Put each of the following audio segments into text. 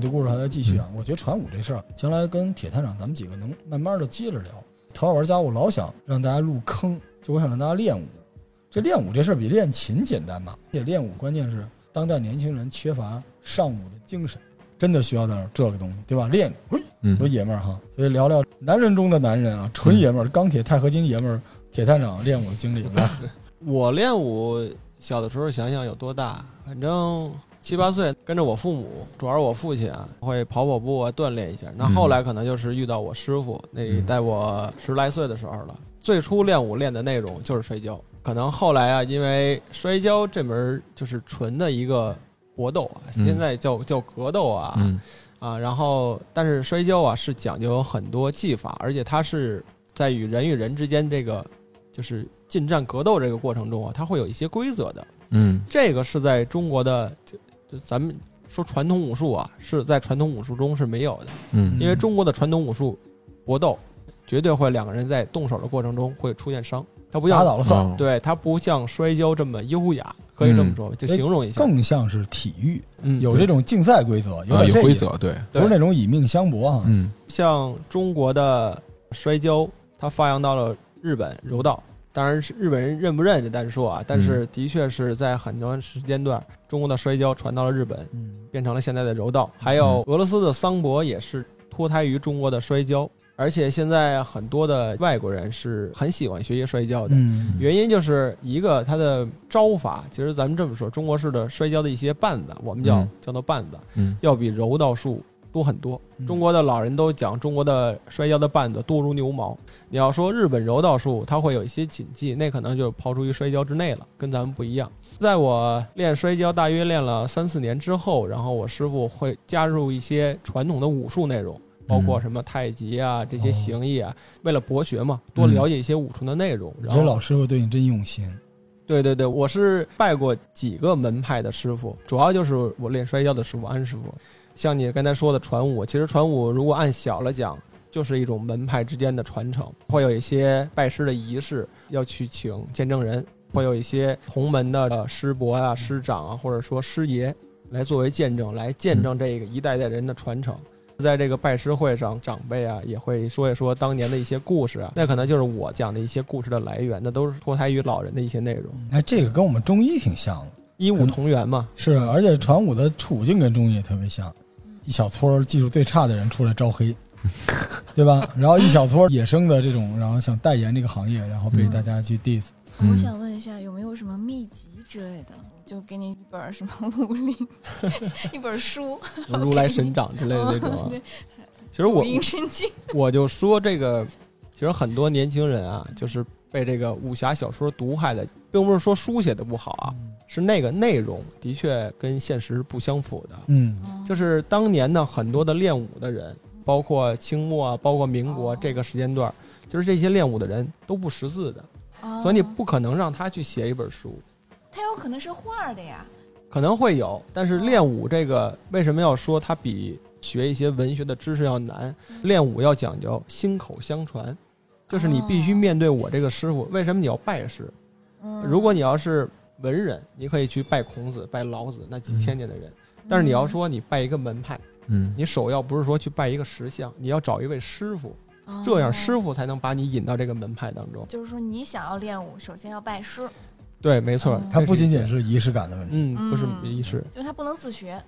的故事还在继续啊。我觉得传武这事儿，将来跟铁探长咱们几个能慢慢的接着聊。淘宝玩家，我老想让大家入坑，就我想让大家练武。这练武这事儿比练琴简单嘛？而且练武关键是当代年轻人缺乏尚武的精神，真的需要点这个东西，对吧？练，嘿，嗯多爷们儿哈！所以聊聊男人中的男人啊，纯爷们儿，钢铁钛合金爷们儿，铁探长练武的经历。来 我练武小的时候想想有多大，反正七八岁跟着我父母，主要是我父亲啊，会跑跑步啊，锻炼一下。那后来可能就是遇到我师傅，那在我十来岁的时候了。最初练武练的内容就是摔跤，可能后来啊，因为摔跤这门就是纯的一个搏斗啊，嗯现在叫叫格斗啊，嗯啊，然后但是摔跤啊是讲究很多技法，而且它是在与人与人之间这个就是近战格斗这个过程中啊，它会有一些规则的。嗯这个是在中国的就就咱们说传统武术啊，是在传统武术中是没有的，嗯。因为中国的传统武术搏斗绝对会两个人在动手的过程中会出现伤，它不像打倒了算，哦。对它不像摔跤这么优雅，可以这么说，就形容一下，更像是体育，嗯，有这种竞赛规则，有规则对，不是那种以命相搏啊。嗯。像中国的摔跤，它发扬到了日本柔道，当然是日本人认不认这单说啊，但是的确是在很长时间段，中国的摔跤传到了日本，嗯，变成了现在的柔道，还有俄罗斯的桑博也是脱胎于中国的摔跤，而且现在很多的外国人是很喜欢学习摔跤的。嗯。原因就是一个它的招法，其实咱们这么说，中国式的摔跤的一些绊子，我们叫、嗯。叫做绊子，嗯。要比柔道术多很多。嗯中国的老人都讲，中国的摔跤的绊子多如牛毛。你要说日本柔道术，它会有一些禁忌，那可能就抛出于摔跤之内了，跟咱们不一样。在我练摔跤大约练了三四年之后，然后我师傅会加入一些传统的武术内容，包括什么太极啊这些形意啊，为了博学嘛，多了解一些武术的内容。然后老师傅对你真用心。对对对，我是拜过几个门派的师傅，主要就是我练摔跤的师傅安师傅。像你刚才说的传武，其实传武如果按小了讲，就是一种门派之间的传承，会有一些拜师的仪式，要去请见证人，会有一些同门的呃师伯啊、师长啊，或者说师爷来作为见证，来见证这个一代代人的传承。在这个拜师会上，长辈啊也会说一说当年的一些故事啊，那可能就是我讲的一些故事的来源，那都是脱胎于老人的一些内容，哎，这个跟我们中医挺像的，医武同源嘛。是啊，而且传武的处境跟中医也特别像，一小撮儿技术最差的人出来招黑，对吧？然后一小撮儿野生的这种，然后想代言这个行业，然后被大家去 diss。嗯我想问一下，有没有什么秘籍之类的？就给你一本什么武林，一本书，如来神掌之类的那种啊。其实我。我就说这个，其实很多年轻人啊，就是被这个武侠小说毒害的，并不是说书写的不好啊，是那个内容的确跟现实不相符的。嗯就是当年呢，很多的练武的人，包括清末啊，包括民国哦这个时间段，就是这些练武的人都不识字的，哦所以你不可能让他去写一本书。他有可能是画的呀。可能会有，但是练武这个为什么要说它比学一些文学的知识要难？练武要讲究心口相传，就是你必须面对我这个师傅。为什么你要拜师？嗯，如果你要是文人，你可以去拜孔子、拜老子那几千年的人，但是你要说你拜一个门派，嗯你首要不是说去拜一个石像，你要找一位师傅，哦这样师傅才能把你引到这个门派当中。就是说，你想要练武，首先要拜师，对，没错哦，它不仅仅是仪式感的问题。嗯，不是嗯仪式，就是他不能自学。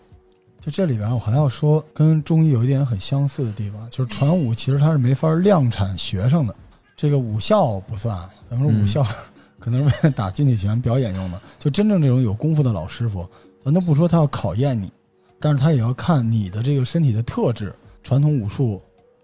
就这里边，我还要说，跟中医有一点很相似的地方，就是传武其实它是没法量产学生的，这个武校不算，咱们说武校、可能是为了打军体拳表演用的。就真正这种有功夫的老师傅，咱都不说他要考验你，但是他也要看你的这个身体的特质、传统武术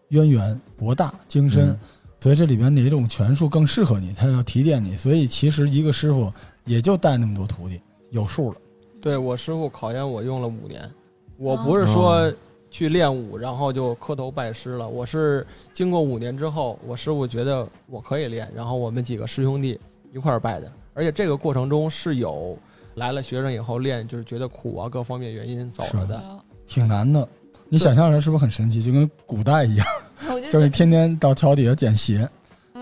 渊源博大精深，嗯所以这里边哪种拳术更适合你，他要提点你。所以其实一个师傅也就带那么多徒弟，有数了。对我师傅考验我用了五年，我哦不是说去练武然后就磕头拜师了，我是经过五年之后，我师傅觉得我可以练，然后我们几个师兄弟一块儿拜的，而且这个过程中是有来了学生以后练，就是觉得苦啊各方面原因走了的。挺难的。你想象着是不是很神奇？就跟古代一样，就就是天天到桥底下捡鞋，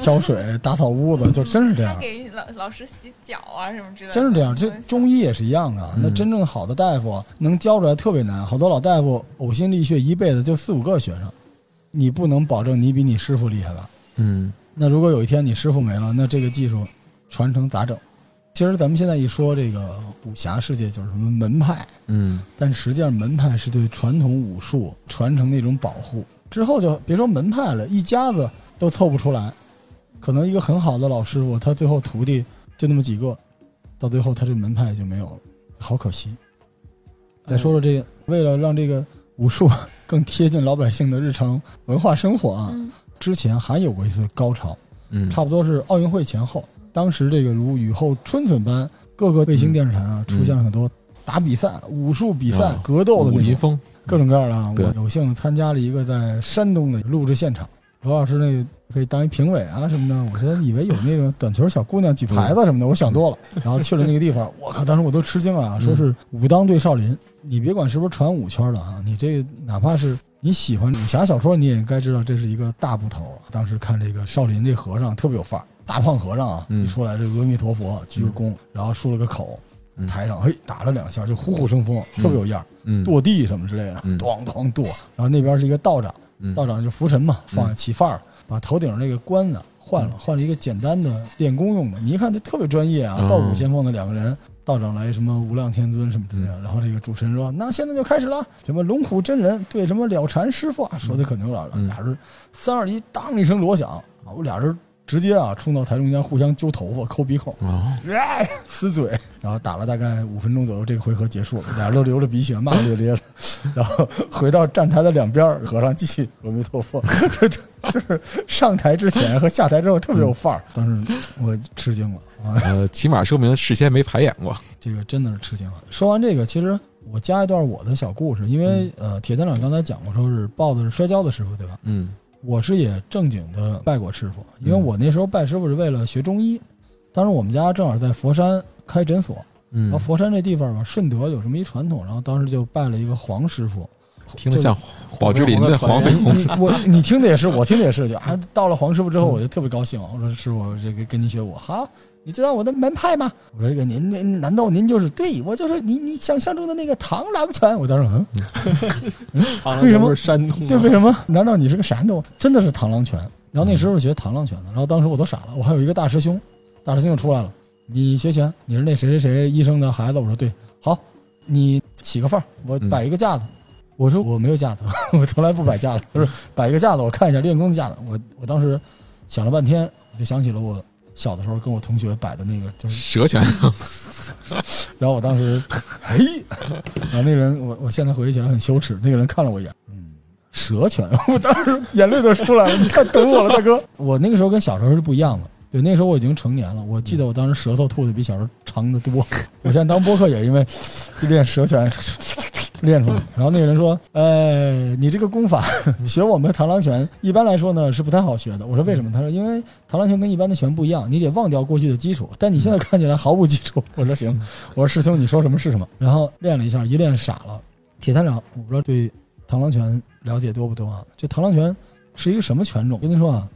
嗯挑水、打扫屋子，就真是这样。他给老老师洗脚啊什么之类的，真是这样，这中医也是一样的。嗯那真正好的大夫能教出来特别难，好多老大夫呕心沥血，一辈子就四五个学生，你不能保证你比你师傅厉害吧？嗯那如果有一天你师傅没了，那这个技术传承咋整？其实咱们现在一说这个武侠世界，就是什么门派，嗯但实际上门派是对传统武术传承的一种保护。之后就别说门派了，一家子都凑不出来，可能一个很好的老师傅，他最后徒弟就那么几个，到最后他这门派就没有了，好可惜。再说说这个，为了让这个武术更贴近老百姓的日常文化生活啊，嗯。之前还有过一次高潮，嗯，差不多是奥运会前后，当时这个如雨后春笋般，各个卫星电视台啊、嗯。出现了很多打比赛、武术比赛、啊格斗的那种，武林风，各种各样的啊。我有幸参加了一个在山东的录制现场，罗老师那个可以当一评委啊什么的。我说以为有那种短裙小姑娘举牌子什么的，我想多了。然后去了那个地方，我靠，当时我都吃惊了啊！说是武当对少林，你别管是不是传武圈的啊，你这哪怕是。你喜欢武侠小说，你也该知道这是一个大部头。当时看这个少林这和尚特别有范儿，大胖和尚啊，嗯一出来这阿弥陀佛鞠个躬，然后漱了个口，嗯台上嘿打了两下，就虎虎生风，特别有样儿。嗯跺地什么之类的，嗯咣咣跺。然后那边是一个道长，嗯道长就拂尘嘛，放起范儿，把头顶上那个冠呢换了，换了一个简单的练功用的。你一看这特别专业啊，嗯。道骨仙风的两个人，道长来什么无量天尊什么之类的，嗯。然后这个主持人说：“那现在就开始了，什么龙虎真人对什么了禅师傅啊，说的可牛了。”嗯。俩人三二一，当一声锣响，啊，我俩人直接啊冲到台中间互相揪头发、抠鼻孔。撕嘴，然后打了大概五分钟左右，这个回合结束了，俩人都流着鼻血，骂骂咧咧的，然后回到站台的两边儿，和尚继续阿弥陀佛，就是上台之前和下台之后特别有范儿，当时我吃惊了啊，呃，起码说明事先没排演过。这个真的是吃惊了。说完这个，其实我加一段我的小故事，因为呃，铁团长刚才讲过，说是豹子是摔跤的师傅，对吧？嗯我是也正经的拜过师傅，因为我那时候拜师傅是为了学中医，当时我们家正好在佛山开诊所。然嗯后，佛山这地方吧，顺德有这么一传统，然后当时就拜了一个黄师傅。听着像宝芝林的黄飞鸿。我你听的也是，我听的也是，就啊，到了黄师傅之后，我就特别高兴，我说师傅，这个跟您学武，好，你知道我的门派吗？我说这个您您难道您就是对我就是你你想象中的那个螳螂拳？我当时嗯，为什么山东啊？对，为什么？难道你是个山东？真的是螳螂拳。然后那时候学螳螂拳的，然后当时我都傻了，我还有一个大师兄，大师兄就出来了，你学拳，你是那谁谁谁医生的孩子？我说对，好，你起个范儿，我摆一个架子。我说我没有架子，我从来不摆架子，他说 摆一个架子，我看一下练功的架子。我我当时想了半天，我就想起了我小的时候跟我同学摆的那个，就是蛇拳，然后我当时，哎，然后那个人，我我现在回忆起来很羞耻。那个人看了我一眼，嗯，蛇拳，我当时眼泪都出来了。你太懂我了，大哥。我那个时候跟小时候是不一样的。对，那时候我已经成年了。我记得我当时舌头吐的比小时候长得多。我现在当播客也因为练蛇拳练出来。然后那个人说：“呃，你这个功法 学我们螳螂拳，一般来说呢是不太好学的。”我说：“为什么？”他说：“因为螳螂拳跟一般的拳不一样，你得忘掉过去的基础，但你现在看起来毫无基础。”我说：“行。”我说：“师兄，你说什么是什么。”然后练了一下，一练傻了。铁探长，我不知道对螳螂拳了解多不多啊？这螳螂拳是一个什么拳种？跟您说啊，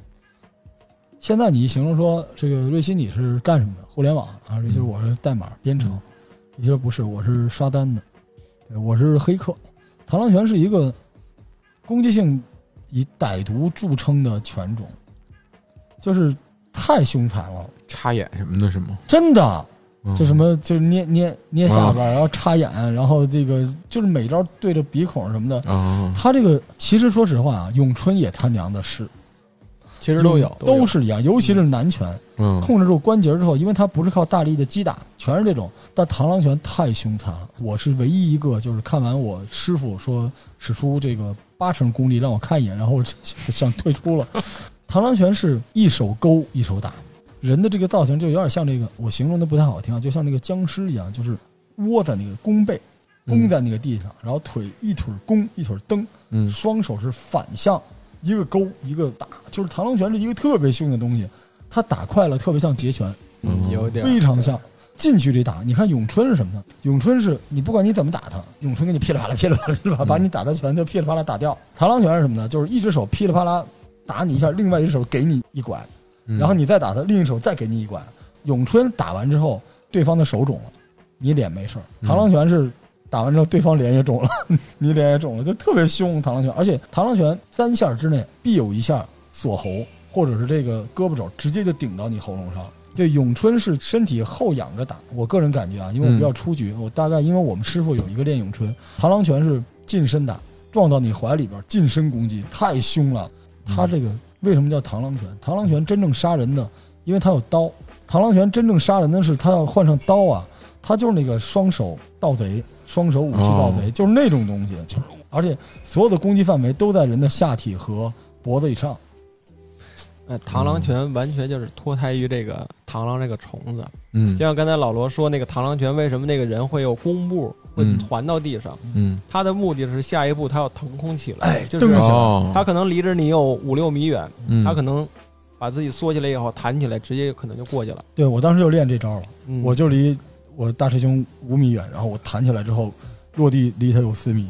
现在你一形容说这个瑞希你是干什么的？互联网啊，瑞希我是代码编程，瑞希说不是，我是刷单的，对，我是黑客。螳螂拳是一个攻击性以歹毒著称的拳种，就是太凶残了，插眼什么的，是吗？真的。嗯就什么就是捏捏捏下巴，然后插眼，然后这个就是每招对着鼻孔什么的。啊，他这个其实说实话啊，咏春也他娘的是，其实都有，都是一样，尤其是南拳，嗯控制住关节之后，因为它不是靠大力的击打，全是这种。但螳螂拳太凶残了，我是唯一一个就是看完我师傅说使出这个八成功力让我看一眼，然后想退出了。螳螂拳是一手勾一手打，人的这个造型就有点像这个，我形容的不太好听啊，就像那个僵尸一样，就是窝在那个弓背，弓在那个地上，然后腿一腿弓一腿蹬，嗯双手是反向，一个勾一个打，就是螳螂拳是一个特别凶的东西，它打快了特别像截拳，嗯，有点非常像。近距离打，你看咏春是什么呢？咏春是你不管你怎么打他，咏春给你噼里啪啦、噼里啪啦、噼里啪啦，把你打的拳就噼里啪啦打掉。螳螂拳是什么呢？就是一只手噼里啪啦打你一下，另外一只手给你一拐，嗯然后你再打他，另一手再给你一拐。咏春打完之后，对方的手肿了，你脸没事儿。嗯螳螂拳是打完之后，对方脸也肿了，你脸也肿了，就特别凶。螳螂拳，而且螳螂拳三下之内必有一下锁喉，或者是这个胳膊肘直接就顶到你喉咙上。这咏春是身体后仰着打，我个人感觉啊，因为我比较出局，我大概因为我们师傅有一个练咏春，螳螂拳是近身打，撞到你怀里边，近身攻击，太凶了。他这个为什么叫螳螂拳？螳螂拳真正杀人的，因为他有刀。螳螂拳真正杀人的是他要换上刀啊，他就是那个双手盗贼，双手武器盗贼，就是那种东西，就是而且所有的攻击范围都在人的下体和脖子以上。呃，螳螂拳完全就是脱胎于这个螳螂这个虫子，嗯。就像刚才老罗说那个螳螂拳，为什么那个人会有弓步，会嗯。团到地上？嗯。他的目的是下一步他要腾空起来，哎就是蹬起来哦，他可能离着你有五六米远，嗯。他可能把自己缩起来以后弹起来，直接可能就过去了。对我当时就练这招了，嗯。我就离我大师兄五米远，然后我弹起来之后，落地离他有四米，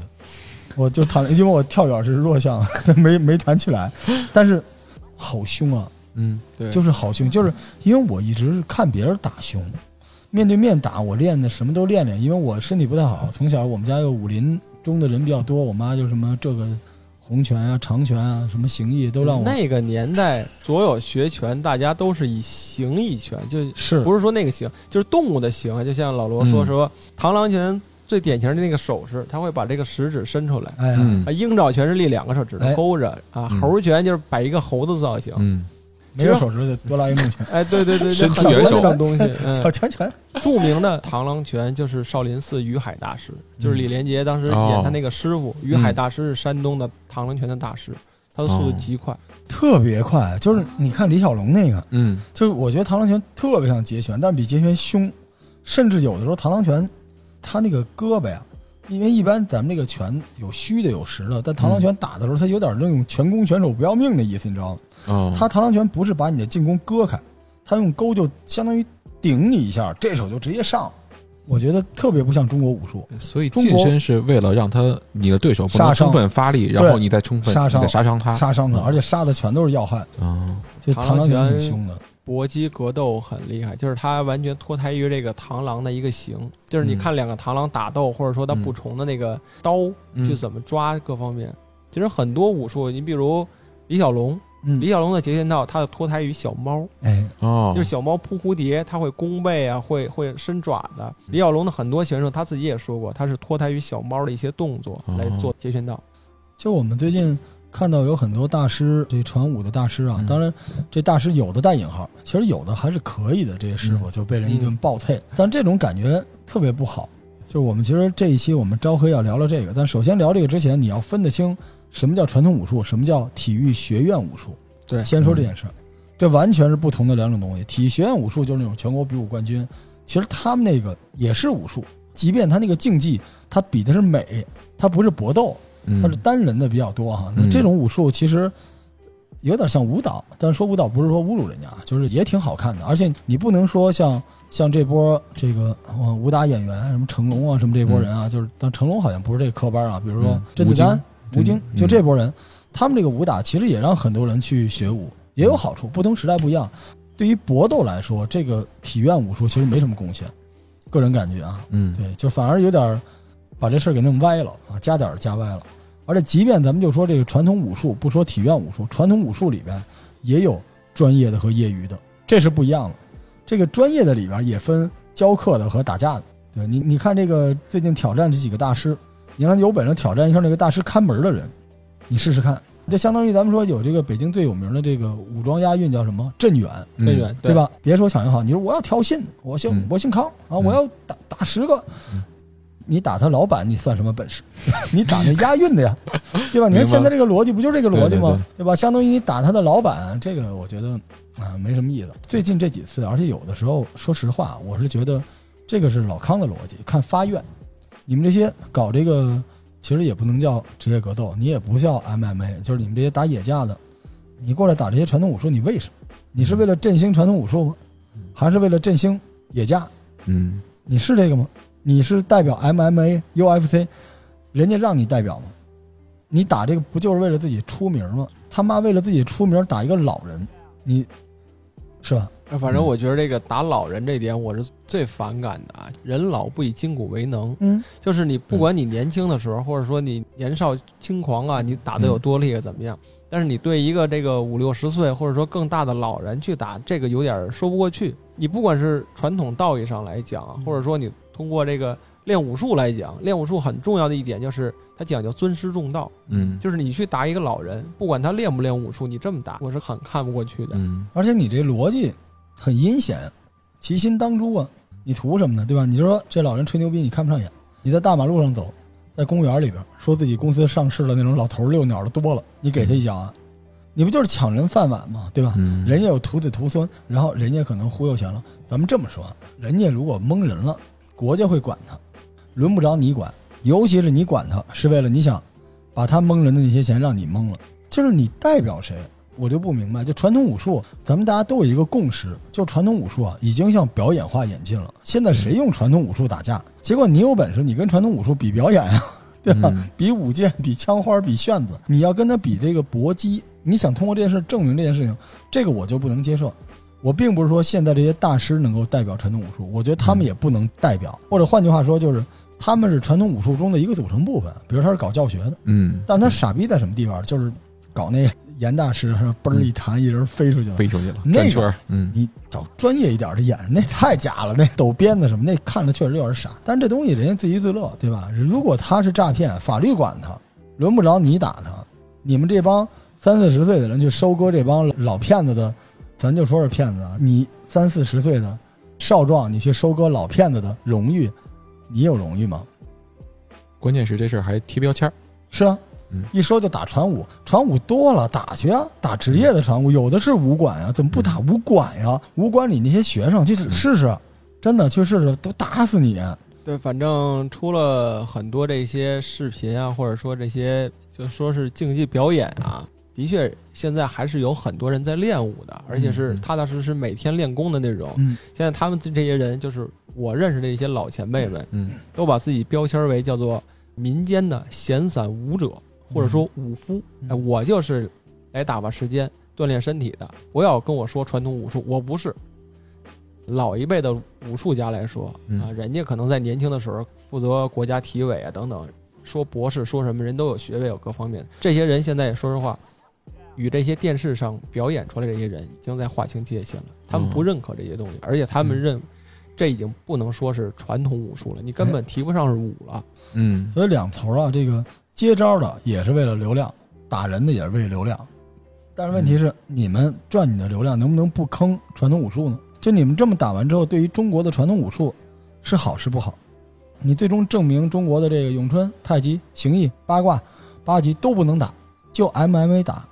我就弹了，因为我跳远是弱项，没没弹起来，但是好凶啊！嗯对，就是好凶，就是因为我一直是看别人打凶，面对面打我练的什么都练练，因为我身体不太好，从小我们家有武林中的人比较多，我妈就什么这个红拳啊、长拳啊、什么形意都让我那个年代，所有学拳大家都是以形意拳，就是不是说那个形，就是动物的形啊。就像老罗说嗯说螳螂拳最典型的那个手势，他会把这个食指伸出来。哎，嗯啊，鹰爪拳是立两个手指头哎勾着啊，嗯猴拳就是摆一个猴子造型。嗯没有手指的哆啦 A 梦拳、哎，对对对，伸这很多出援手这种东西。小嗯，拳拳，著名的螳螂拳就是少林寺于海大师，就是李连杰当时哦演他那个师傅。于海大师是山东的螳螂拳的大师，他的速度极快。特别快。就是你看李小龙那个，嗯就是我觉得螳螂拳特别像截拳，但是比截拳凶，甚至有的时候螳螂拳，它那个胳膊呀，因为一般咱们这个拳有虚的有实的，但螳螂拳打的时候，他有点那种全攻全守不要命的意思，你知道吗？哦，他螳螂拳不是把你的进攻割开，他用勾就相当于顶你一下，这手就直接上。我觉得特别不像中国武术，所以近身是为了让他你的对手充分发力，然后你再充分杀伤。杀伤他，杀伤他，嗯。而且杀的全都是要害。啊这螳螂拳挺凶的，搏击格斗很厉害，就是它完全脱胎于这个螳螂的一个形，就是你嗯。看两个螳螂打斗，或者说它嗯不重的那个刀嗯。去怎么抓各方面。其实很多武术，你比如李小龙，嗯。李，小龙的截拳道，它的脱胎于小猫，哎，哦，就是小猫扑蝴蝶，它会弓背啊，会会伸爪子。李小龙的很多选手他自己也说过，他是脱胎于小猫的一些动作哦。来做截拳道。就我们最近看到有很多大师，这传武的大师啊，嗯当然这大师有的带引号，其实有的还是可以的，这些师傅就被人一顿暴啐，但这种感觉特别不好。就是我们其实这一期我们招黑要聊聊这个，但首先聊这个之前，你要分得清什么叫传统武术，什么叫体育学院武术。对先说这件事儿，这完全是不同的两种东西。体育学院武术就是那种全国比武冠军，其实他们那个也是武术，即便他那个竞技，他比的是美，他不是搏斗，嗯它是单人的比较多哈。那嗯这种武术其实有点像舞蹈，但是说舞蹈不是说侮辱人家，就是也挺好看的。而且你不能说像像这波这个呃武打演员什么成龙啊什么这波人啊，就是但成龙好像不是这个科班啊，比如说嗯甄子丹、吴京就这波人，他们这个武打其实也让很多人去学武，也有好处，不同时代不一样。对于搏斗来说，这个体院武术其实没什么贡献，个人感觉啊，嗯对，就反而有点儿把这事儿给弄歪了啊，加点儿加歪了。而且，即便咱们就说这个传统武术，不说体院武术，传统武术里边也有专业的和业余的，这是不一样的。这个专业的里边也分教课的和打架的。对你，你看这个最近挑战这几个大师，你让他有本事挑战一下那个大师看门的人，你试试看。就相当于咱们说有这个北京最有名的这个武装押韵叫什么镇远，嗯真远对？吧？别说抢银行，你说我要挑衅，我姓、嗯我姓康啊，我要打打十个，嗯你打他老板，你算什么本事？你打那押韵的呀，对吧？你看现在这个逻辑不就是这个逻辑吗？对对吧？相当于你打他的老板，这个我觉得啊没什么意思。最近这几次，而且有的时候，说实话，我是觉得这个是老康的逻辑。看发愿，你们这些搞这个，其实也不能叫职业格斗，你也不叫 MMA，就是你们这些打野架的，你过来打这些传统武术，你为什么？你是为了振兴传统武术吗？还是为了振兴野架？嗯你是这个吗？你是代表 MMA、UFC，人家让你代表吗？你打这个不就是为了自己出名吗？他妈为了自己出名打一个老人，你是吧？反正我觉得这个打老人这点我是最反感的啊！人老不以筋骨为能，嗯，就是你不管你年轻的时候，或者说你年少轻狂啊，你打的有多厉害怎么样？但是你对一个这个五六十岁或者说更大的老人去打，这个有点说不过去。你不管是传统道义上来讲啊，或者说你通过这个练武术来讲，练武术很重要的一点就是它讲究尊师重道，嗯，就是你去打一个老人，不管他练不练武术，你这么打，我是很看不过去的。嗯而且你这逻辑很阴险，其心当诛啊！你图什么呢？对吧？你就说这老人吹牛逼，你看不上眼。你在大马路上走，在公园里边说自己公司上市的那种老头儿遛鸟的多了，你给他一脚啊，你不就是抢人饭碗吗？对吧？嗯，人家有徒子徒孙，然后人家可能忽悠钱了。咱们这么说，人家如果蒙人了，国家会管他，轮不着你管。尤其是你管他，是为了你想把他蒙人的那些钱让你蒙了，就是你代表谁？我就不明白。就传统武术，咱们大家都有一个共识，就传统武术啊，已经向表演化演进了。现在谁用传统武术打架？结果你有本事，你跟传统武术比表演啊、对吧？嗯比舞剑，比枪花，比炫子，你要跟他比这个搏击，你想通过这件事证明这件事情，这个我就不能接受。我并不是说现在这些大师能够代表传统武术，我觉得他们也不能代表，或者换句话说，就是他们是传统武术中的一个组成部分。比如他是搞教学的，嗯，但他傻逼在什么地方？就是搞那严大师，嘣儿一弹，一人飞出去了。飞出去了，那圈儿，嗯你找专业一点的演，那太假了，那抖鞭子什么，那看着确实有点傻。但这东西人家自娱自乐，对吧？如果他是诈骗，法律管他，轮不着你打他。你们这帮三四十岁的人去收割这帮老骗子的，咱就说是骗子啊。你三四十岁的少壮，你去收割老骗子的荣誉，你有荣誉吗？关键是这事儿还贴标签儿，是啊嗯，一说就打传武，传武多了，打去啊，打职业的传武，有的是武馆啊，怎么不打武馆呀？武馆里那些学生去试试，真的去试试，都打死你！对，反正出了很多这些视频啊，或者说这些就说是竞技表演啊，的确现在还是有很多人在练武的，而且是嗯踏踏实实每天练功的那种。嗯，现在他们这些人，就是我认识的一些老前辈们，嗯都把自己标签为叫做民间的闲散武者，或者说武夫。我就是来打发时间、锻炼身体的，不要跟我说传统武术，我不是。老一辈的武术家来说嗯啊，人家可能在年轻的时候负责国家体委啊等等，说博士说什么人都有学位有各方面。这些人现在也说实话，与这些电视上表演出来这些人已经在划清界限了。他们不哦认可这些东西，而且他们嗯认这已经不能说是传统武术了，你根本提不上是武了。嗯所以两头啊，这个接招的也是为了流量，打人的也是为了流量。但是问题是，你们赚你的流量，能不能不坑传统武术呢？就你们这么打完之后，对于中国的传统武术是好是不好？你最终证明中国的这个咏春、太极、形意、八卦、八极都不能打，就 MMA 打，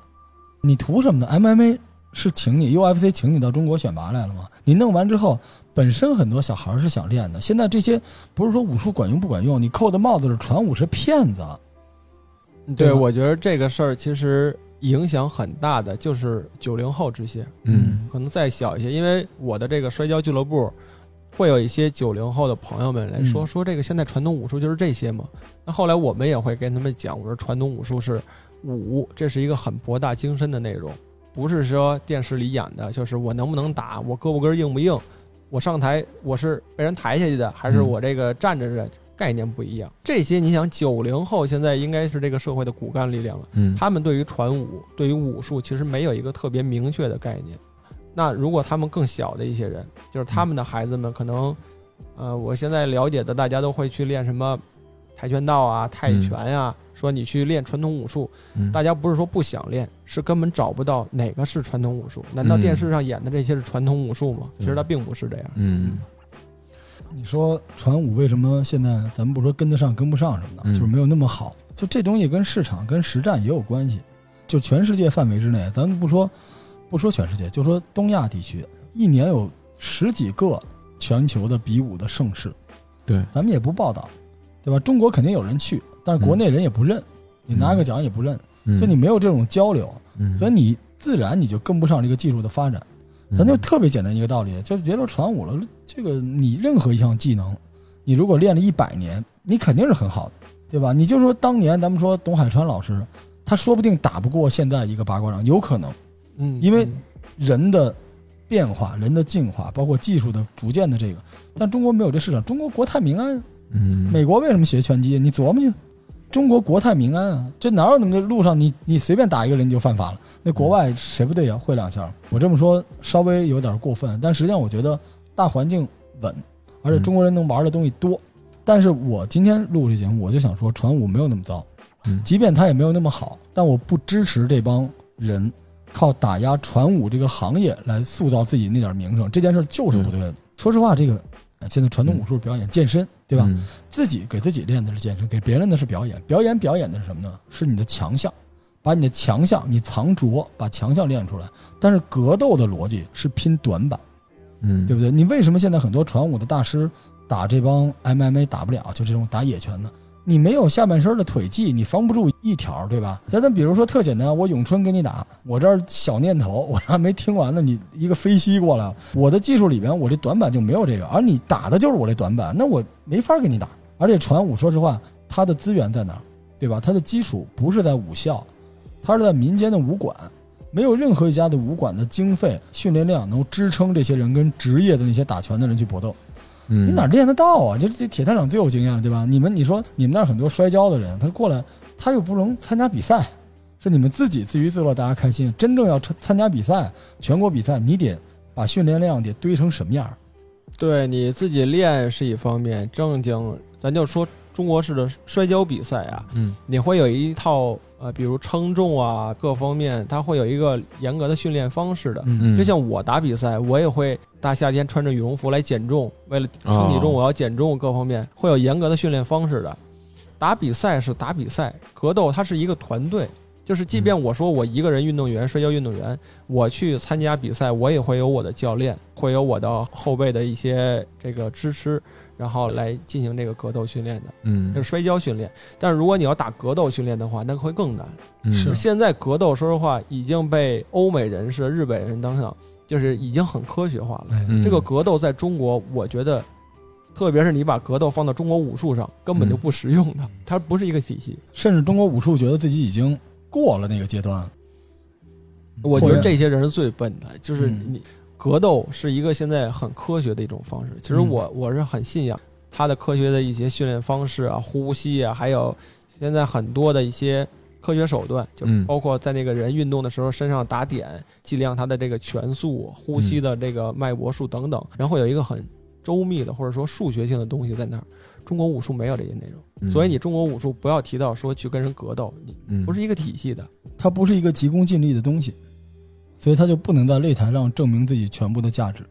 你图什么呢？MMA 是请你 UFC 请你到中国选拔来了吗？你弄完之后，本身很多小孩是想练的，现在这些不是说武术管用不管用，你扣的帽子是传武是骗子，对，吧我觉得这个事儿其实影响很大的就是九零后这些，嗯可能再小一些，因为我的这个摔跤俱乐部会有一些九零后的朋友们来说、嗯说这个现在传统武术就是这些嘛。那后来我们也会跟他们讲，我说传统武术是武，这是一个很博大精深的内容，不是说电视里演的，就是我能不能打，我胳膊根硬不硬，我上台我是被人抬下去的，还是嗯我这个站着的。概念不一样，这些你想，九零后现在应该是这个社会的骨干力量了。嗯，他们对于传武、对于武术其实没有一个特别明确的概念。那如果他们更小的一些人，就是他们的孩子们，可能，呃，我现在了解的，大家都会去练什么跆拳道啊、泰拳呀、说你去练传统武术，嗯大家不是说不想练，是根本找不到哪个是传统武术。难道嗯电视上演的这些是传统武术吗？其实它并不是这样。嗯你说传武为什么现在咱们不说跟得上跟不上什么的，嗯就是没有那么好？就这东西跟市场跟实战也有关系。就全世界范围之内，咱们不说不说全世界，就说东亚地区，一年有十几个全球的比武的盛事，对，咱们也不报道，对吧？中国肯定有人去，但是国内人也不认，你拿个奖也不认，嗯就你没有这种交流，嗯，所以你自然你就跟不上这个技术的发展。咱就嗯特别简单一个道理，就别说传武了，这个你任何一项技能，你如果练了一百年，你肯定是很好的，对吧？你就说当年咱们说董海川老师，他说不定打不过现在一个八卦掌，有可能，嗯，因为嗯人的变化、人的进化，包括技术的逐渐的这个，但中国没有这市场。中国国泰民安，嗯，美国为什么学拳击？你琢磨去。中国国泰民安啊，这哪有那么多路上你你随便打一个人你就犯法了？那国外谁不对呀？会两下。我这么说稍微有点过分，但实际上我觉得大环境稳，而且中国人能玩的东西多。但是我今天录这节目，我就想说传武没有那么糟，嗯即便它也没有那么好，但我不支持这帮人靠打压传武这个行业来塑造自己那点名声，这件事就是不对的。说实话，这个呃现在传统武术表演健身，对吧？嗯自己给自己练的是健身，给别人的是表演。表演表演的是什么呢？是你的强项，把你的强项，你藏拙，把强项练出来。但是格斗的逻辑是拼短板，嗯，对不对？你为什么现在很多传武的大师打这帮 MMA 打不了？就这种打野拳的，你没有下半身的腿技，你防不住一条，对吧？咱咱比如说特简单，我咏春跟你打，我这儿小念头，我这还没听完呢，你一个飞膝过来，我的技术里边我这短板就没有这个，而你打的就是我这短板，那我没法跟你打。而且传武，说实话，它的资源在哪儿，对吧？它的基础不是在武校，它是在民间的武馆。没有任何一家的武馆的经费、训练量能支撑这些人跟职业的那些打拳的人去搏斗。嗯，你哪练得到啊？就是这铁探长最有经验了，对吧？你们你说你们那儿很多摔跤的人，他过来他又不能参加比赛，是你们自己自娱自乐，大家开心。真正要参参加比赛，全国比赛，你得把训练量得堆成什么样？对你自己练是一方面，正经咱就说中国式的摔跤比赛啊，嗯。你会有一套呃，比如称重啊，各方面，它会有一个严格的训练方式的。嗯。嗯，就像我打比赛，我也会大夏天穿着羽绒服来减重，为了称体重，哦我要减重，各方面会有严格的训练方式的。打比赛是打比赛，格斗它是一个团队，就是即便我说我一个人运动员，摔跤运动员，我去参加比赛，我也会有我的教练，会有我的后辈的一些这个支持，然后来进行这个格斗训练的，嗯就是摔跤训练。但是如果你要打格斗训练的话，那会更难。嗯是现在格斗说实话已经被欧美人士、日本人当上，就是已经很科学化了。哎嗯这个格斗在中国，我觉得，特别是你把格斗放到中国武术上，根本就不实用的，它不是一个体系。甚至中国武术觉得自己已经过了那个阶段。我觉得这些人是最笨的，就是嗯你格斗是一个现在很科学的一种方式。其实嗯我我是很信仰它的科学的一些训练方式啊、呼吸啊，还有现在很多的一些科学手段，就嗯包括在那个人运动的时候身上打点，计量他的这个拳速、呼吸的这个脉搏数等等，然后有一个很周密的或者说数学性的东西在那儿。中国武术没有这些内容，嗯所以你中国武术不要提到说去跟人格斗，你嗯不是一个体系的。它不是一个急功近利的东西，所以他就不能在擂台上证明自己全部的价值。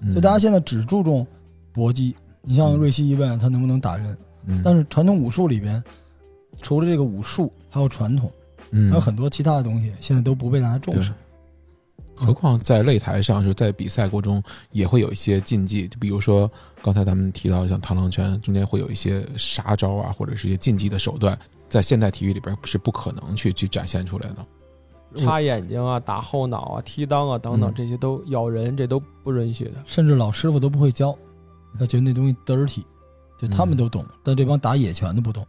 嗯就大家现在只注重搏击，你像瑞希一问他能不能打人，嗯但是传统武术里边，除了这个武术，还有传统，嗯还有很多其他的东西，现在都不被大家重视。何况在擂台上，就在比赛过程中也会有一些禁忌，就比如说刚才咱们提到像螳螂拳，中间会有一些杀招啊，或者是一些禁忌的手段，在现代体育里边是不可能去去展现出来的。插眼睛啊、打后脑啊、踢裆啊等等，嗯这些都咬人，这都不允许的。甚至老师傅都不会教，他觉得那东西 dirty，就他们都懂，但这帮打野拳的不懂，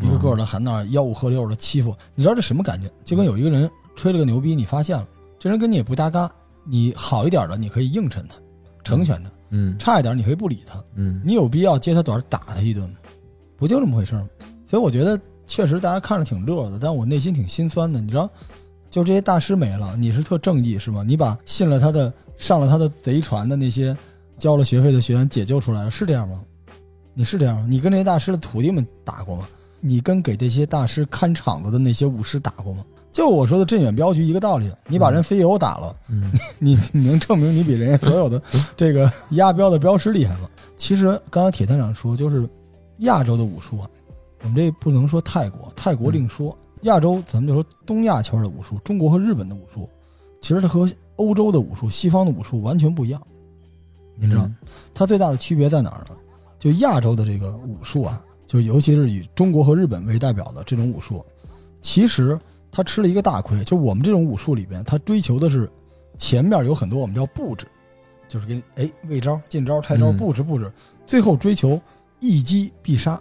一个个的喊那吆五喝六的欺负，你知道这什么感觉？就跟有一个人吹了个牛逼，你发现了，这人跟你也不搭嘎，你好一点的你可以应承他，成全他；嗯差一点你可以不理他，嗯你有必要接他短打他一顿吗？不就这么回事吗？所以我觉得确实大家看着挺乐的，但我内心挺心酸的。你知道，就这些大师没了，你是特正义是吗？你把信了他的、上了他的贼船的那些交了学费的学员解救出来了，是这样吗？你是这样吗？你跟这些大师的徒弟们打过吗？你跟给这些大师看场子的那些武师打过吗？就我说的镇远镖局一个道理，你把人 CEO 打了，嗯你你能证明你比人家所有的这个押镖的镖师厉害吗？其实刚才铁探长说，就是亚洲的武术啊，我们这不能说泰国，泰国另说。亚洲咱们就说东亚圈的武术，中国和日本的武术，其实它和欧洲的武术、西方的武术完全不一样。你知道，它最大的区别在哪儿呢？就亚洲的这个武术啊，就尤其是以中国和日本为代表的这种武术，其实它吃了一个大亏。就是我们这种武术里边，它追求的是前面有很多我们叫布置，就是给你哎位招、进招、拆招、嗯布置布置，最后追求一击必杀，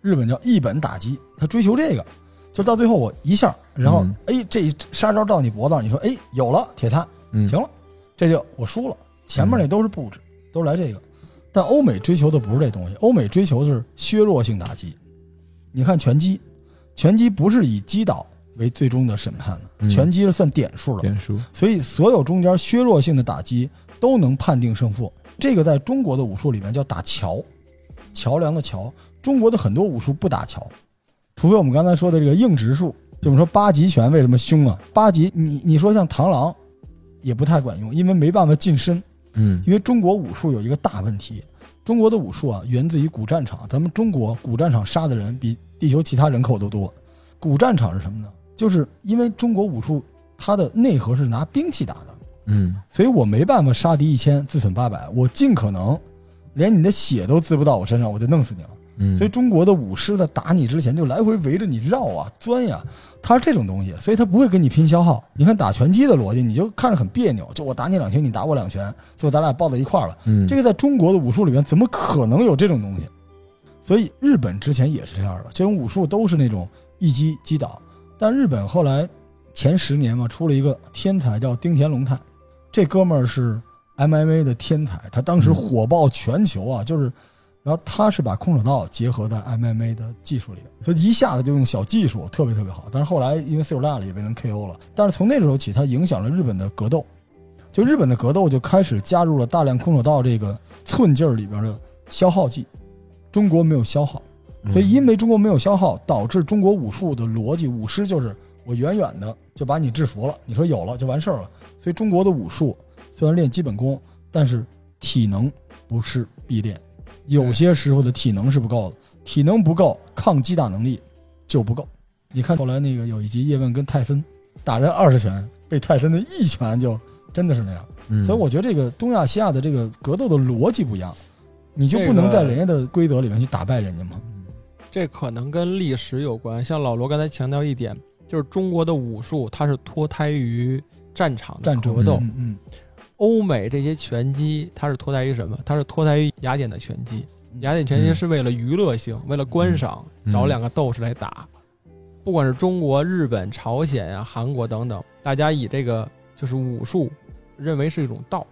日本叫一本打击，他追求这个，就到最后我一下，然后嗯哎这一杀招到你脖子上，你说哎有了铁探，嗯行了，这就我输了。前面那都是布置，都是来这个。但欧美追求的不是这东西，欧美追求的是削弱性打击。你看拳击，拳击不是以击倒为最终的审判的，嗯拳击是算点数的，点数，所以所有中间削弱性的打击都能判定胜负。这个在中国的武术里面叫打桥，桥梁的桥。中国的很多武术不打桥，除非我们刚才说的这个硬直术。就我们说八极拳为什么凶啊？八极，你你说像螳螂，也不太管用，因为没办法近身。嗯因为中国武术有一个大问题，中国的武术啊源自于古战场，咱们中国古战场杀的人比地球其他人口都多。古战场是什么呢？就是因为中国武术它的内核是拿兵器打的，嗯所以我没办法杀敌一千自损八百，我尽可能连你的血都滋不到我身上，我就弄死你了。嗯，所以中国的武师在打你之前就来回围着你绕啊钻呀，他是这种东西，所以他不会跟你拼消耗。你看打拳击的逻辑，你就看着很别扭，就我打你两拳，你打我两拳，最后咱俩抱在一块儿了。嗯这个在中国的武术里面怎么可能有这种东西？所以日本之前也是这样的，这种武术都是那种一击击倒。但日本后来前十年嘛，出了一个天才叫丁田龙太，这哥们儿是 MMA 的天才，他当时嗯火爆全球啊，就是，然后他是把空手道结合在 MMA 的技术里，所以一下子就用小技术，特别特别好。但是后来因为岁数大了，也被人 KO 了。但是从那时候起，他影响了日本的格斗，就日本的格斗就开始加入了大量空手道这个寸劲儿里边的消耗技，中国没有消耗。所以因为中国没有消耗，导致中国武术的逻辑，武师就是我远远的就把你制服了，你说有了就完事儿了。所以中国的武术虽然练基本功，但是体能不是必练，有些时候的体能是不够的，体能不够，抗击打能力就不够。你看后来那个有一集叶问跟泰森打人二十拳，被泰森的一拳就真的是那样。嗯，所以我觉得这个东亚西亚的这个格斗的逻辑不一样，你就不能在个人家的规则里面去打败人家吗？这可能跟历史有关。像老罗刚才强调一点，就是中国的武术它是脱胎于战场的战争格斗，嗯嗯欧美这些拳击它是脱胎于什么？它是脱胎于雅典的拳击。雅典拳击嗯是为了娱乐性，为了观赏，嗯找两个斗士来打。不管是中国、日本、朝鲜呀、韩国等等，大家以这个就是武术认为是一种道，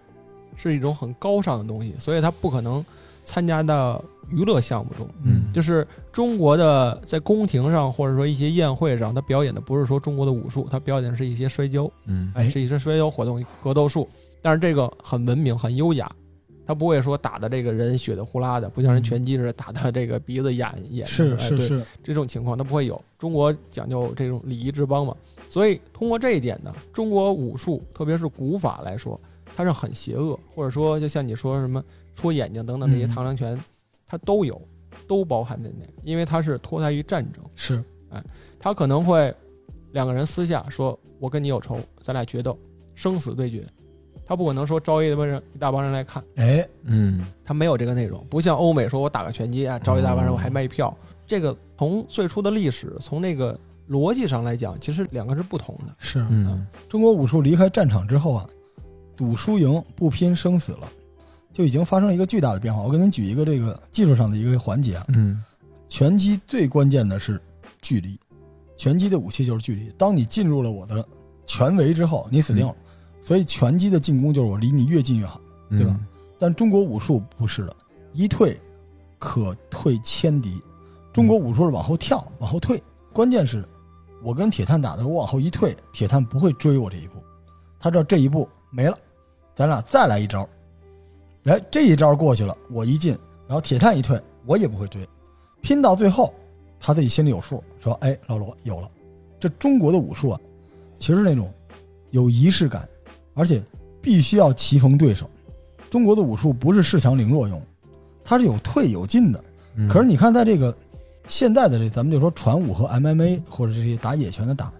是一种很高尚的东西，所以它不可能参加到娱乐项目中。嗯就是中国的在宫廷上或者说一些宴会上，他表演的不是说中国的武术，他表演的是一些摔跤，嗯哎是一些摔跤活动、格斗术。但是这个很文明、很优雅，他不会说打的这个人血的呼啦的，不像人拳击似的打的这个鼻子眼眼是是是，这种情况他不会有。中国讲究这种礼仪之邦嘛，所以通过这一点呢，中国武术特别是古法来说，它是很邪恶，或者说就像你说什么戳眼睛等等这些嗯螳螂拳，它都有，都包含在内，因为它是脱胎于战争，是哎，他可能会两个人私下说，我跟你有仇，咱俩决斗，生死对决。他不可能说招一帮人一大帮人来看，哎，嗯他没有这个内容，不像欧美说我打个拳击啊，招一大帮人我还卖票。这个从最初的历史，从那个逻辑上来讲，其实两个是不同的。是嗯中国武术离开战场之后啊，赌输赢不拼生死了，就已经发生了一个巨大的变化。我给您举一个这个技术上的一个环节啊，嗯拳击最关键的是距离，拳击的武器就是距离。当你进入了我的拳围之后，你死定了。所以拳击的进攻就是我离你越近越好。嗯，对吧但中国武术不是的，一退可退千敌。中国武术是往后跳，往后退。关键是，我跟铁探打的时候，我往后一退，铁探不会追我这一步，他知道这一步没了，咱俩再来一招。哎，这一招过去了，我一进，然后铁探一退，我也不会追，拼到最后，他自己心里有数，说：“哎，老罗有了。”这中国的武术啊，其实那种有仪式感，而且必须要棋逢对手。中国的武术不是恃强凌弱用，它是有退有进的。嗯可是你看，在这个现在的这，咱们就说传武和 MMA 或者这些打野拳的打，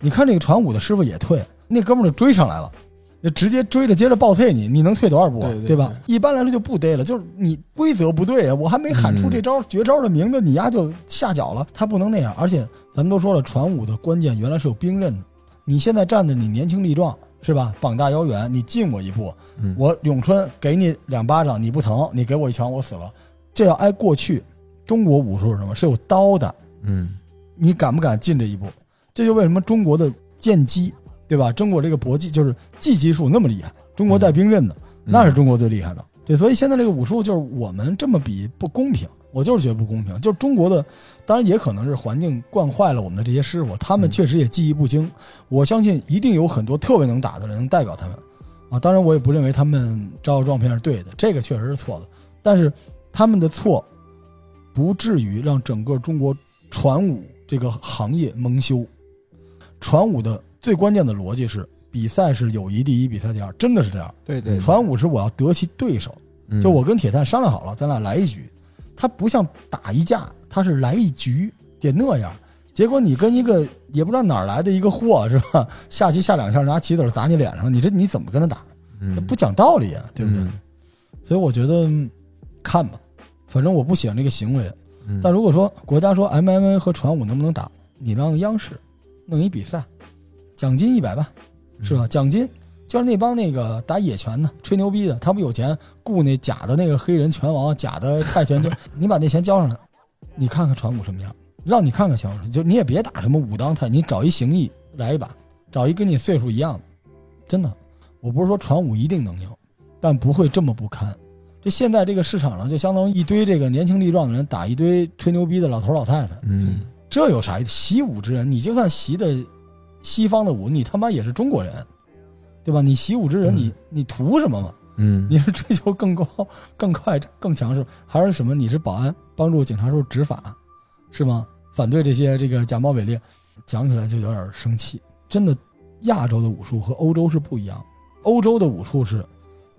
你看这个传武的师傅也退，那哥们儿就追上来了，就直接追着接着暴退你，你能退多少步啊？对对吧？一般来说就不逮了，就是你规则不对啊，我还没喊出这招、绝招的名字，你丫就下脚了，他不能那样。而且咱们都说了，传武的关键原来是有兵刃的，你现在站着你年轻力壮是吧？膀大腰圆，你近我一步，嗯我咏春给你两巴掌，你不疼，你给我一拳，我死了。这要挨过去，中国武术是什么？是有刀的，嗯你敢不敢进这一步？这就为什么中国的剑击，对吧？中国这个搏击就是技击术那么厉害，中国带兵刃的，嗯那是中国最厉害的。对，所以现在这个武术就是我们这么比不公平，我就是觉得不公平。就是中国的，当然也可能是环境惯坏了我们的这些师傅，他们嗯确实也技艺不精。我相信一定有很多特别能打的人能代表他们啊。当然，我也不认为他们招摇撞骗是对的，这个确实是错的。但是他们的错不至于让整个中国传武这个行业蒙羞。传武的最关键的逻辑是，比赛是友谊第一，比赛第二，真的是这样。对对，传武是我要得其对手，嗯就我跟铁蛋商量好了，咱俩来一局。他不像打一架，他是来一局，得那样。结果你跟一个也不知道哪儿来的一个货是吧？下棋下两下拿棋子砸你脸上，你这你怎么跟他打？嗯不讲道理啊，对不对？嗯所以我觉得嗯看吧，反正我不喜欢这个行为。嗯但如果说国家说 MMA 和传武能不能打，你让央视弄一比赛，奖金一百万，是吧？奖金就是那帮那个打野拳的、吹牛逼的，他不有钱雇那假的那个黑人拳王、假的泰拳，就 你把那钱交上来，你看看传武什么样，让你看看拳王，就你也别打什么武当泰，你找一形意来一把，找一跟你岁数一样的，真的，我不是说传武一定能赢，但不会这么不堪。这现在这个市场上，就相当于一堆这个年轻力壮的人打一堆吹牛逼的老头老太太，嗯这有啥意思？习武之人，你就算习的西方的武，你他妈也是中国人，对吧？你习武之人，嗯你你图什么嘛？嗯你是追求更高、更快、更强势，还是什么？你是保安，帮助警察叔执法，是吗？反对这些这个假冒伪劣，讲起来就有点生气。真的，亚洲的武术和欧洲是不一样。欧洲的武术是，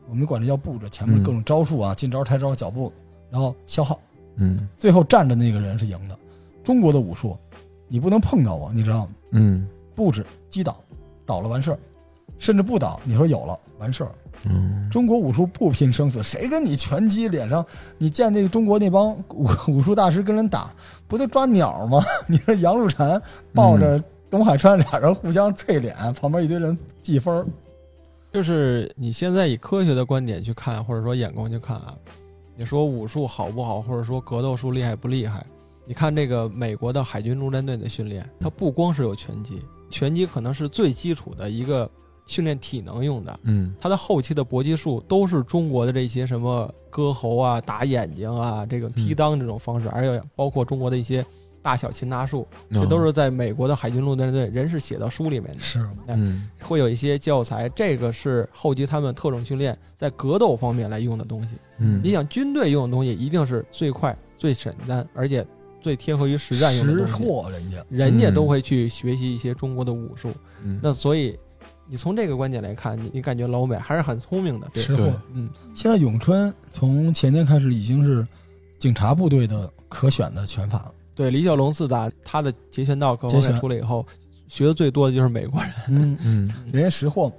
我们管这叫布置，前面嗯各种招数啊，进招、抬招、脚步，然后消耗。嗯最后站着那个人是赢的。中国的武术，你不能碰到我，你知道吗？嗯布置击倒，倒了完事儿，甚至不倒，你说有了完事儿。嗯中国武术不拼生死，谁跟你拳击脸上？你见那个中国那帮武武术大师跟人打，不就抓鸟吗？你说杨露禅抱着董海川俩人互相啐脸，旁边一堆人记分儿。就是你现在以科学的观点去看，或者说眼光去看啊，你说武术好不好，或者说格斗术厉害不厉害？你看这个美国的海军陆战队的训练，它不光是有拳击，拳击可能是最基础的一个训练体能用的，嗯。它的后期的搏击术都是中国的这些什么割喉啊、打眼睛啊、这个踢裆这种方式，而且包括中国的一些大小擒拿术，这都是在美国的海军陆战队人是写到书里面的。是，嗯。会有一些教材，这个是后期他们特种训练在格斗方面来用的东西。嗯。你想军队用的东西，一定是最快、最简单，而且最贴合于实战用的识东西。人家。人家嗯。都会去学习一些中国的武术，嗯。那所以你从这个观点来看，你你感觉老美还是很聪明的，对识对货。嗯，现在咏春从前年开始已经是警察部队的可选的拳法了。对，李小龙自打他的截拳道各方面出来以后，学的最多的就是美国人。嗯，嗯人家识货嘛。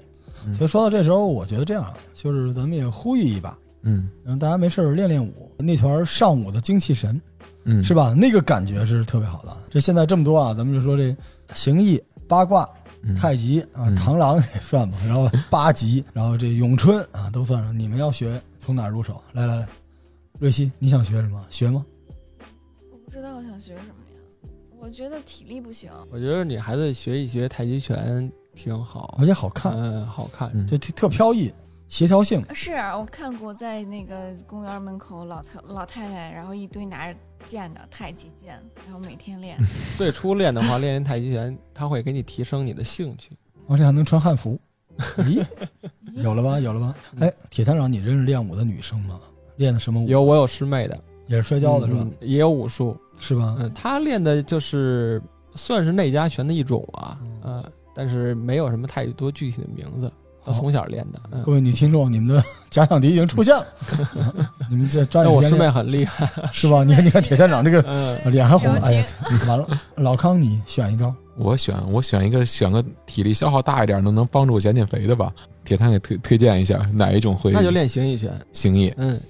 嗯所以说到这时候，我觉得这样啊，就是咱们也呼吁一把，嗯让大家没事练练武。那团上武的精气神嗯是吧？那个感觉是特别好的。这现在这么多啊，咱们就说这形意、八卦、嗯太极啊嗯，螳螂 也算吧，然后八极，然后这咏春啊都算上。你们要学从哪儿入手？来来来，瑞希，你想学什么？学吗？我不知道我想学什么呀，我觉得体力不行。我觉得你还是学一学太极拳挺好而，且好看，嗯，好看。嗯就特特飘逸，协调性。是啊我看过，在那个公园门口老太老太太，然后一堆拿着剑的太极剑，然后每天练。最初练的话，练练太极拳，它会给你提升你的兴趣。而且还能穿汉服。咦，有了吧？有了吧？嗯哎，铁探长，你认识练武的女生吗？练的什么武？有我有师妹的，也是摔跤的是吧？嗯也有武术。是吧？嗯，她练的就是算是内家拳的一种啊，嗯嗯，但是没有什么太多具体的名字。她好从小练的，嗯各，位女听众，你们的假想敌已经出现了，你们这抓但我师妹很厉害，是吧？你看，你看铁探长这个嗯，脸还红了，哎呀，完了，老康你选一招，我选我选一个选个体力消耗大一点，能能帮助我减减肥的吧。铁探给推推荐一下哪一种会那就练形意拳。形意，嗯，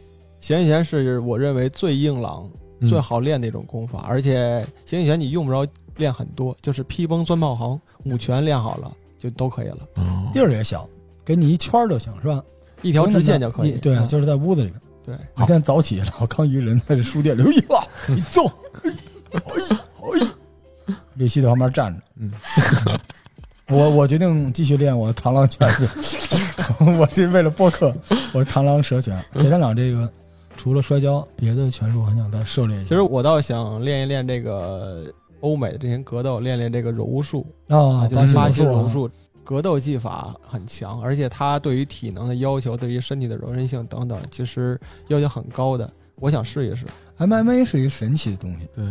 形意拳是我认为最硬朗、嗯。最好练的一种功法，而且形意拳你用不着练很多，就是劈崩、钻炮、横五拳练好了就都可以了，哦地儿也小，给你一圈儿就行，是吧？一条直线就可以。对，嗯就是在屋子里面。对，每天早起，老康一个人在这书店里，哎呀，你走，哎呀，哎呀，李希在旁边站着。嗯，我我决定继续练我螳螂拳去。我是为了播客，我是螳螂蛇拳。铁探长这个除了摔跤，别的拳术还想再涉猎一下。其实我倒想练一练这个欧美的这些格斗，练练这个柔术啊，就是巴西柔柔术，格斗技法很强，而且它对于体能的要求，对于身体的柔韧性等等，其实要求很高的。我想试一试。MMA 是一个神奇的东西，对，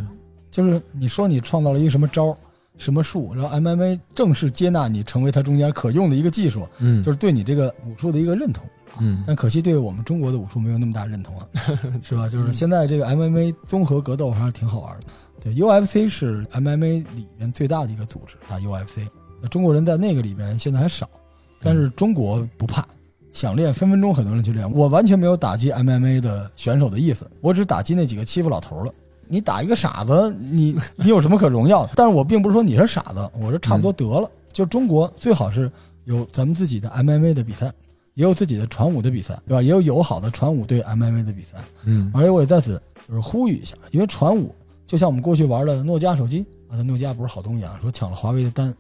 就是你说你创造了一个什么招、什么术，然后 MMA 正式接纳你成为它中间可用的一个技术，嗯，就是对你这个武术的一个认同。嗯，但可惜对我们中国的武术没有那么大认同啊，是吧？就是现在这个 MMA 综合格斗还是挺好玩的。对，UFC 是 MMA 里面最大的一个组织，打 UFC。那中国人在那个里边现在还少，但是中国不怕，想练分分钟很多人去练。我完全没有打击 MMA 的选手的意思，我只打击那几个欺负老头了。你打一个傻子，你 你有什么可荣耀的？但是我并不是说你是傻子，我说差不多得了。就中国最好是有咱们自己的 MMA 的比赛。也有自己的传武的比赛，对吧？也有友好的传武对 MMA 的比赛，嗯，而且我也在此就是呼吁一下，因为传武就像我们过去玩的诺基亚手机啊，诺基亚不是好东西啊，说抢了华为的单，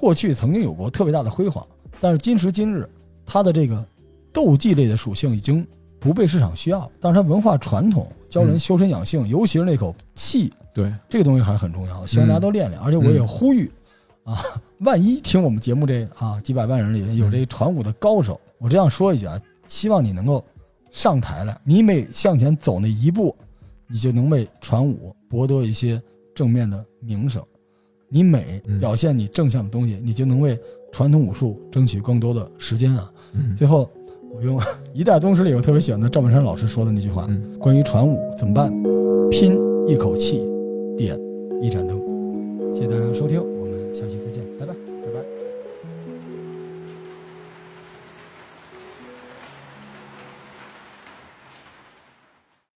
过去曾经有过特别大的辉煌，但是今时今日，它的这个斗技类的属性已经不被市场需要，但是它文化传统教人修身养性，尤其是那口气，对，这个东西还是很重要的，希望大家都练练。而且我也呼吁啊，万一听我们节目这啊几百万人里面有这传武的高手。我这样说一句啊，希望你能够上台来。你每向前走那一步，你就能为传武博得一些正面的名声。你每表现你正向的东西，你就能为传统武术争取更多的时间啊。嗯、最后，我用 一代宗师里我特别喜欢的赵本山老师说的那句话：嗯、关于传武怎么办？拼一口气，点一盏灯。谢谢大家收听。